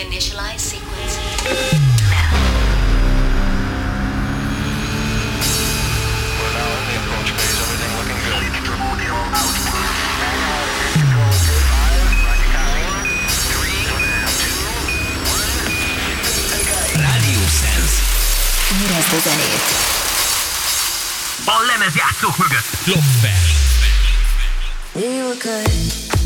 Initialize sequence now. We're now in the approach phase. Everything looking good. Radio Sense. Mögött. Klopfer. We were good.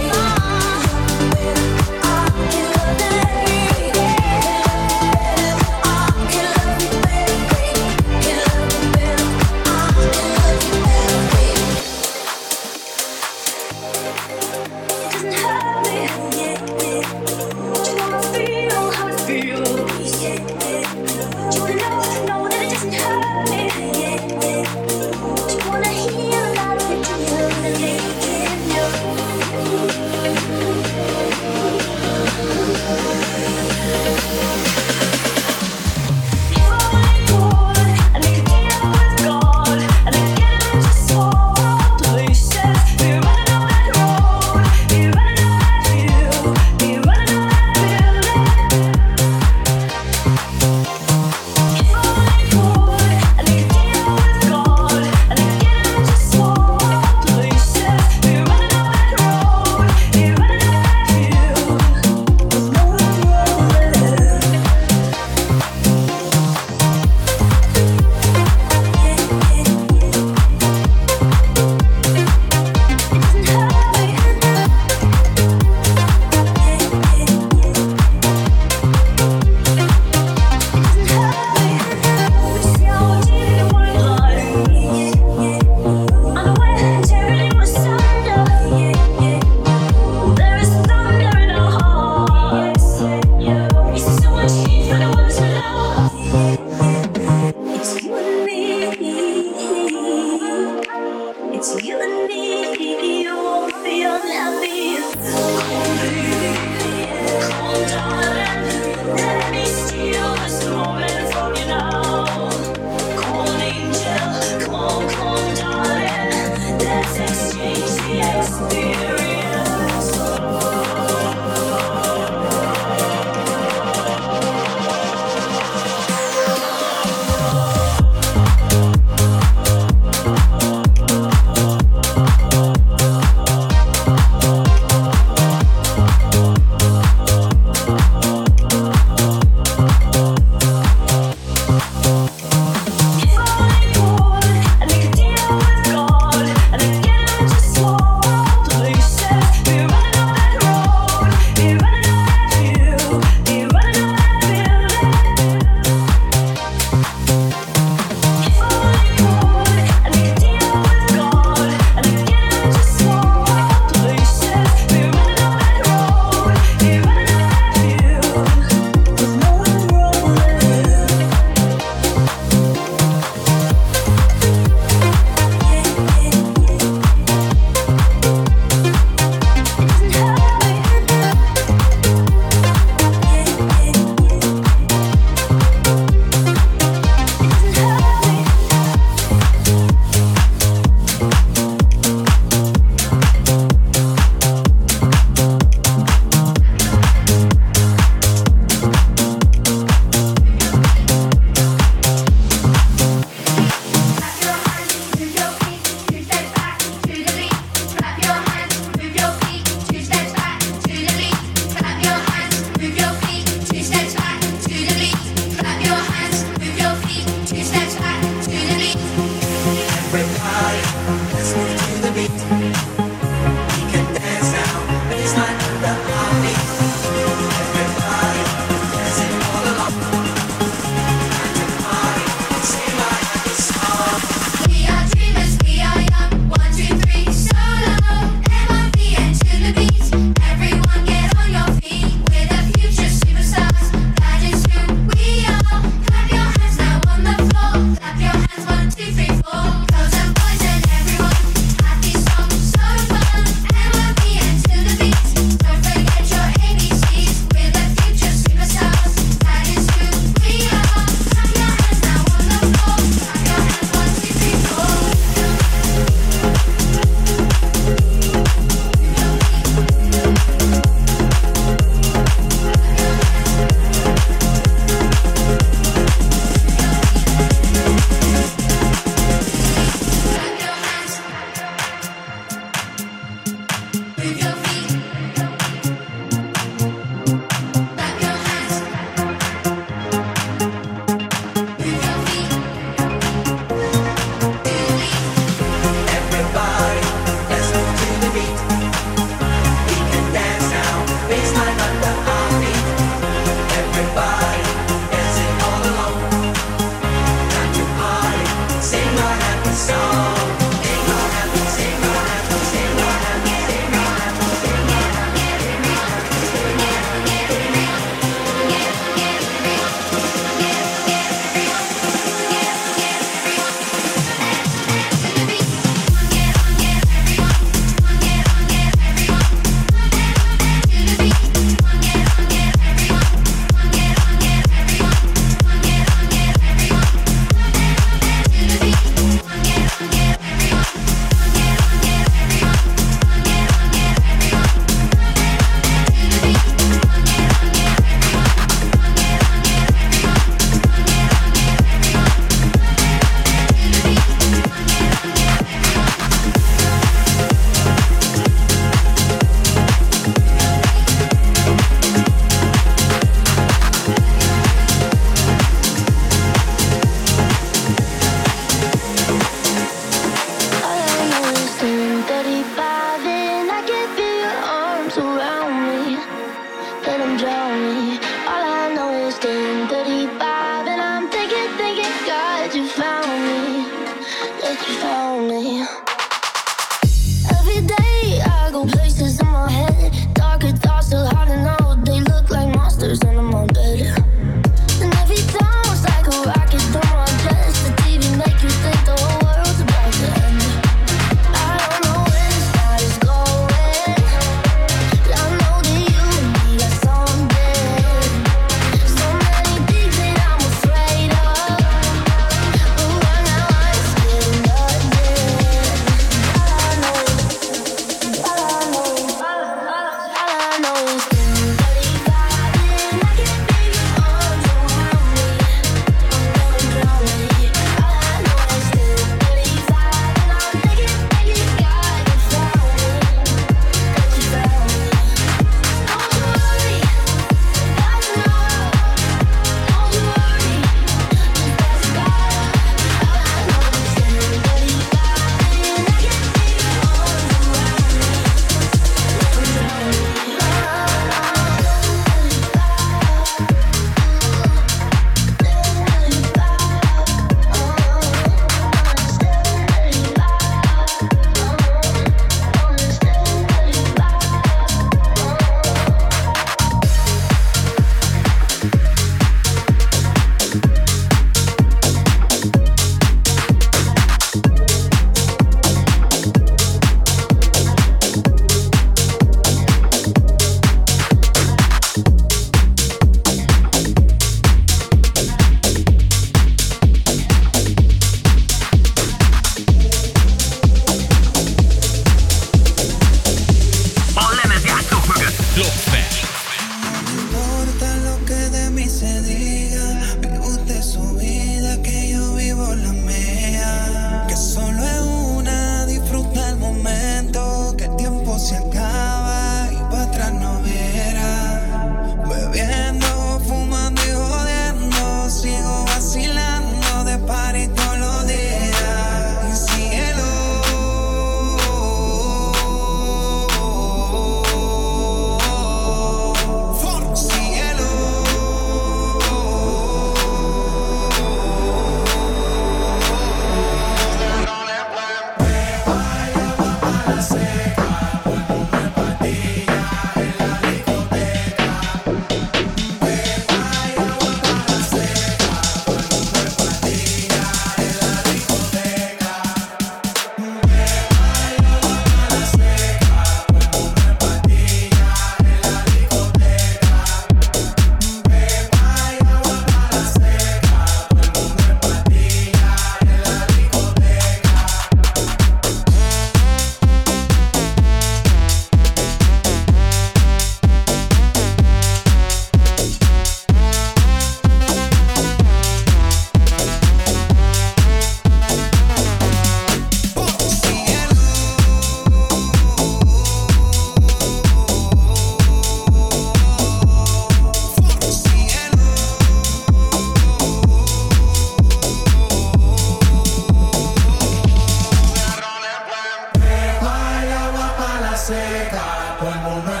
one more night.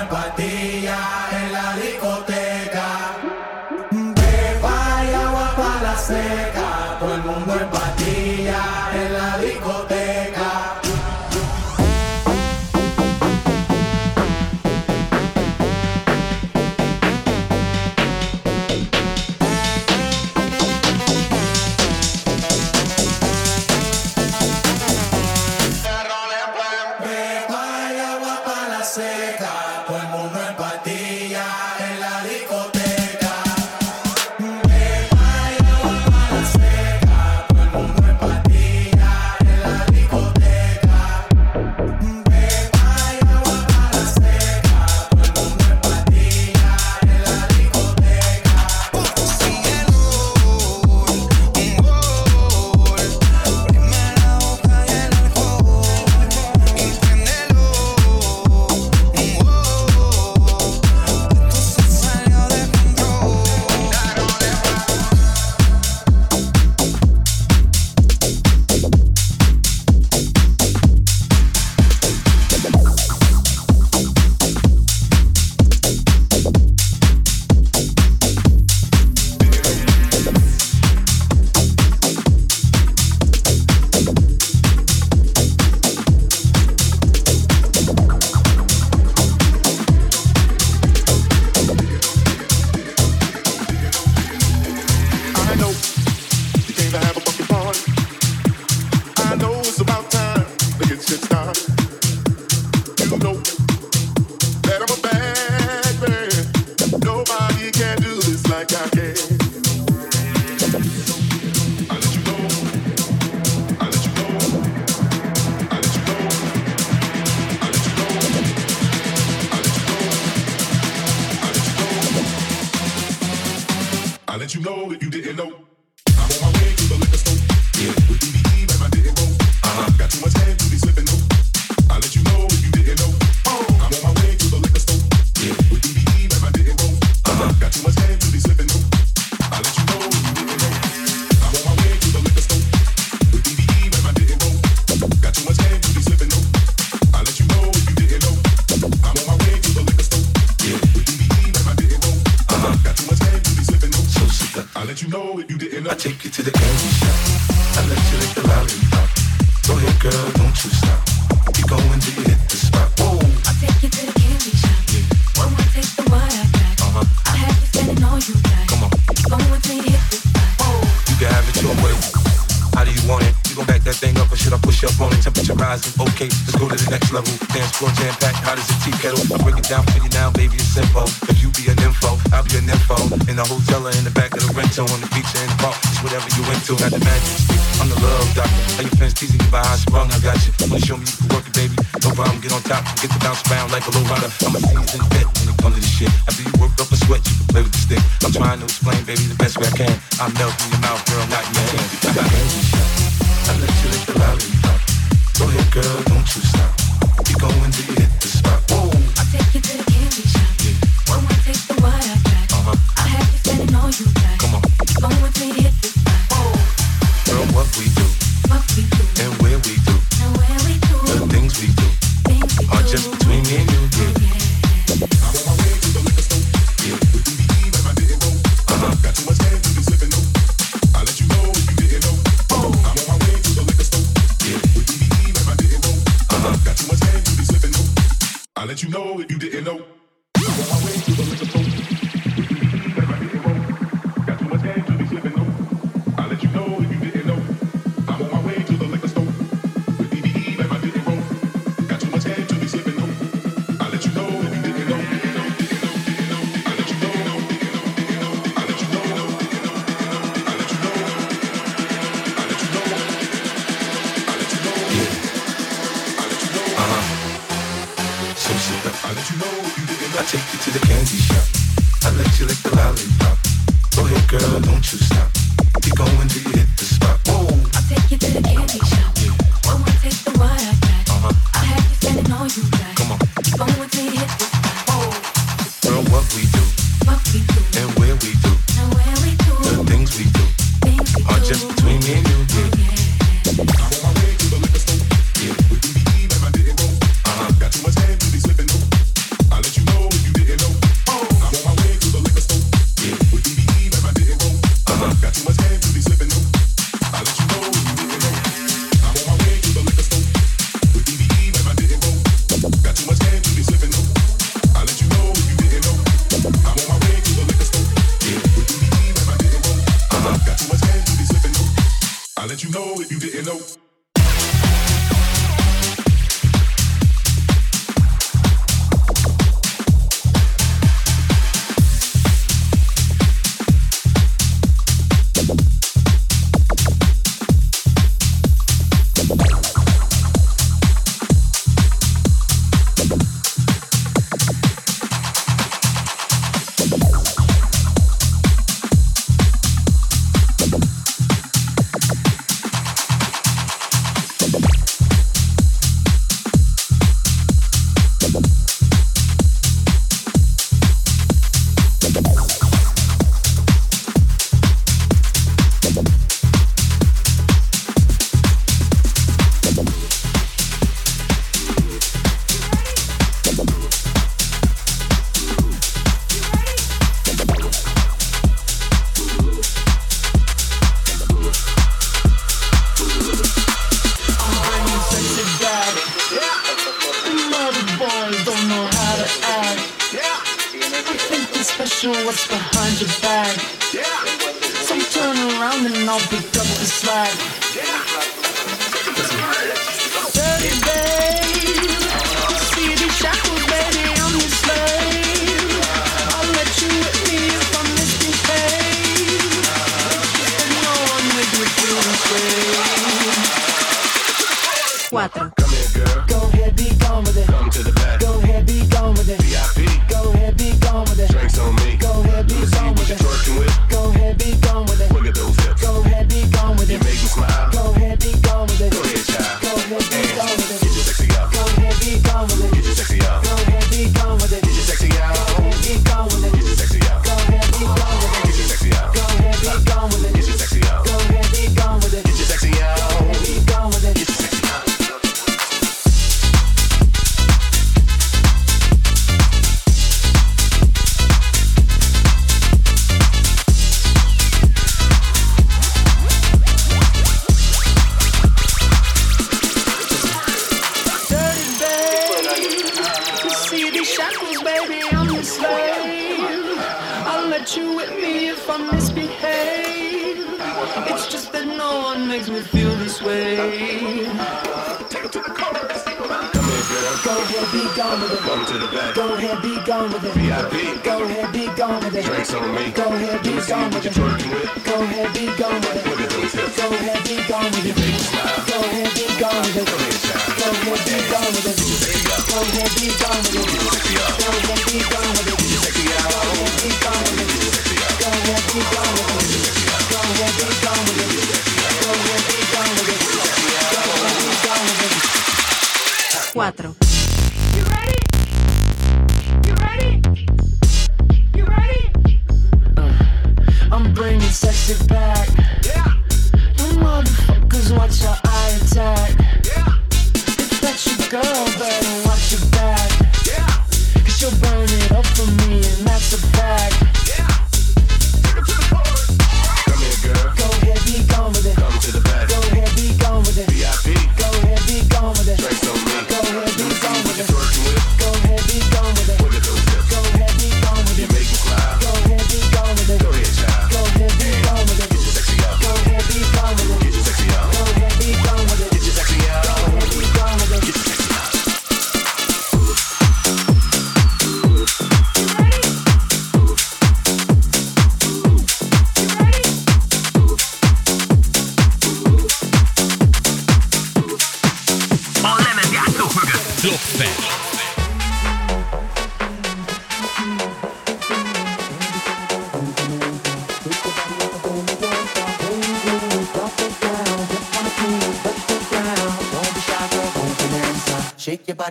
ya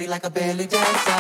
body like a belly dancer.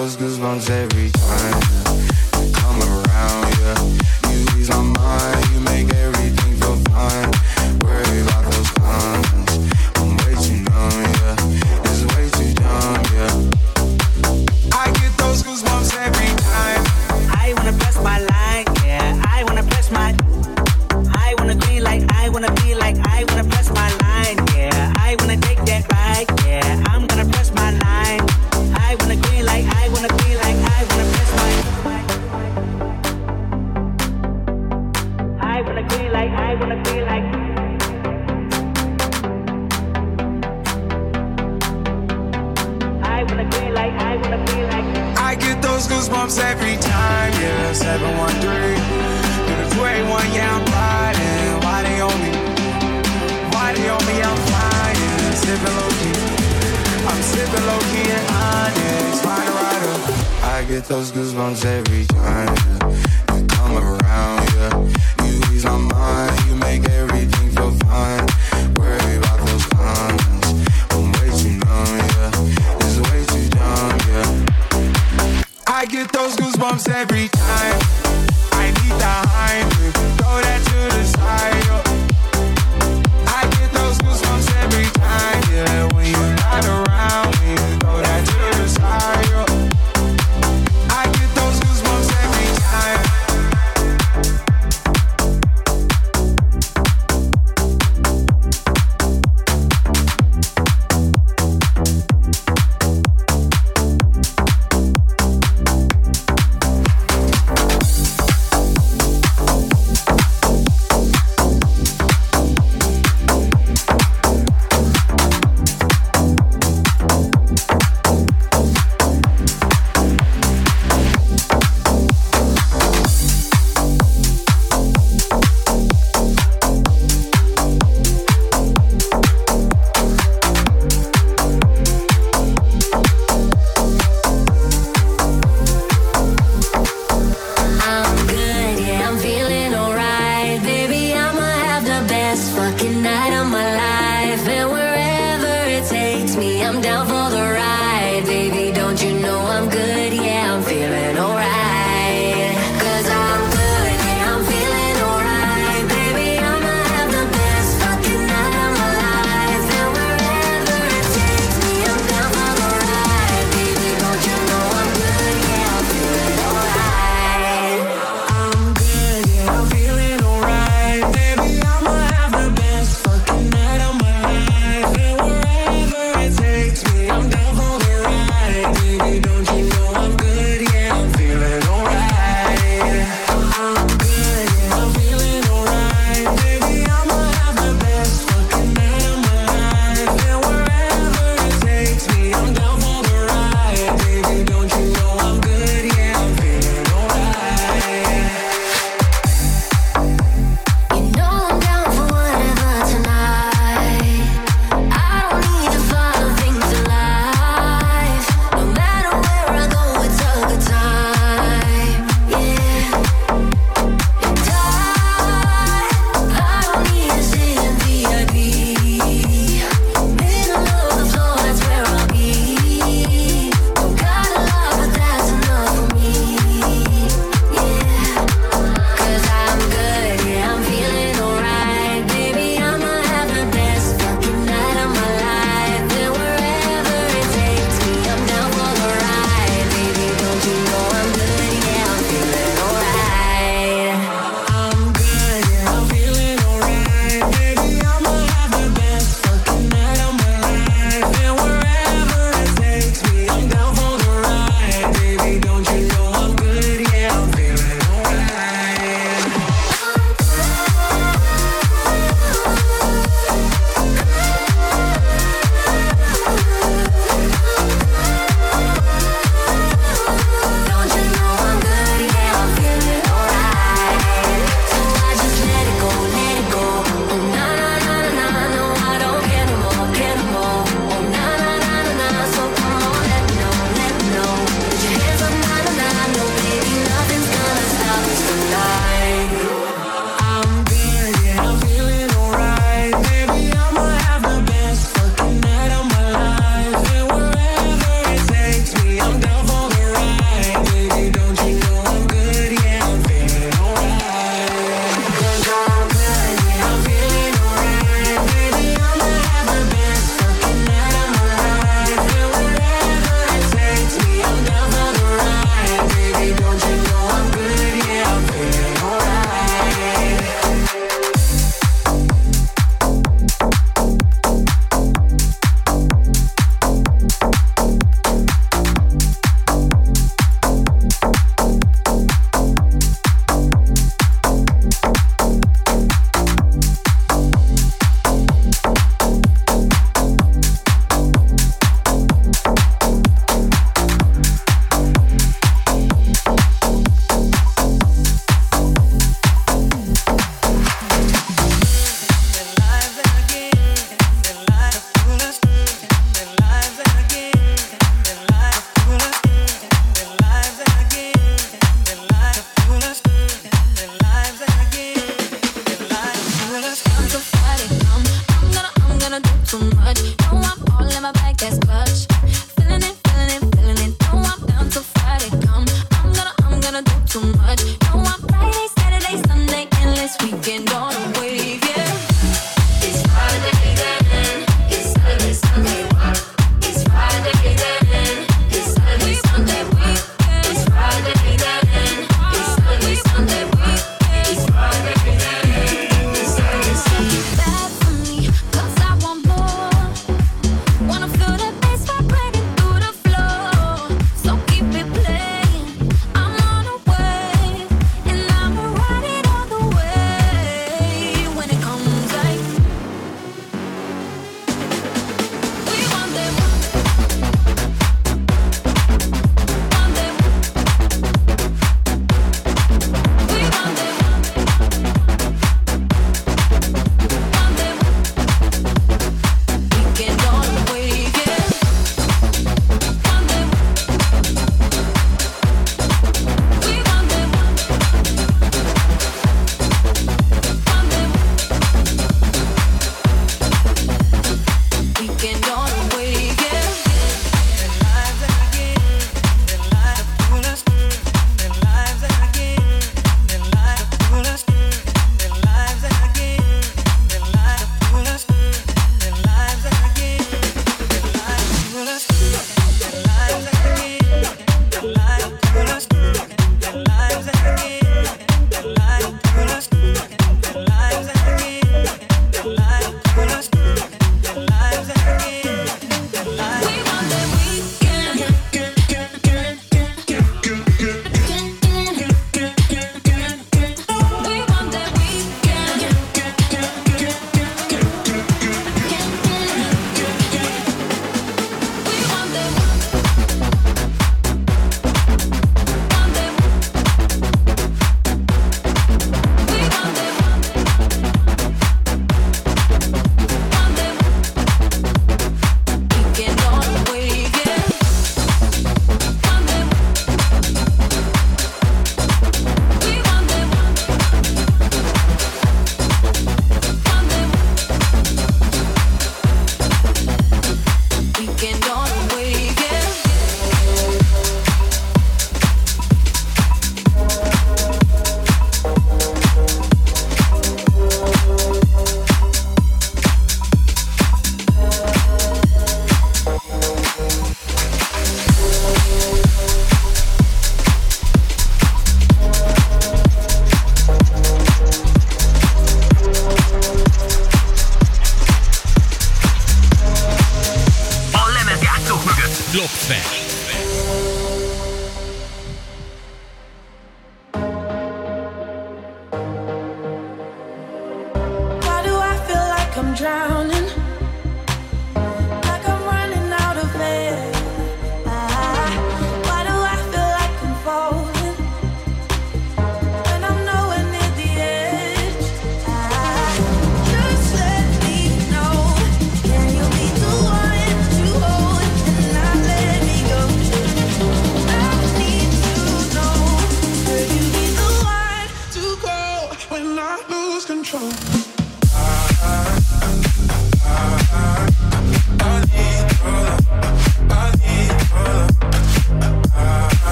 Those goosebumps every time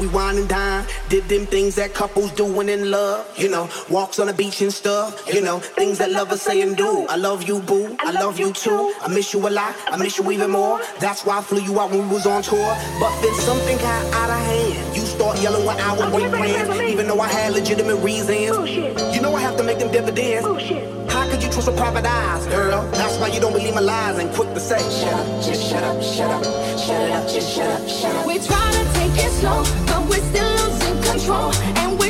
we wine and dine. Did them things that couples do when in love, you know. Walks on the beach and stuff, you know. Things that lovers say and do. I love you, boo. I love you too. I miss you a lot. I miss you even more. That's why I flew you out when we was on tour. But then something got out of hand. You start yelling when I was with friends, even though I had legitimate reasons. Bullshit. You know I have to make them dividends. Bullshit. How could you trust a private eyes, girl? That's why you don't believe my lies and quick to say, shut up, just shut up, shut up, shut it up, just shut up, shut up. We try to take it slow, but we're still losing control. And we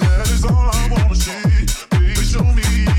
That is all I wanna see. Baby, show me.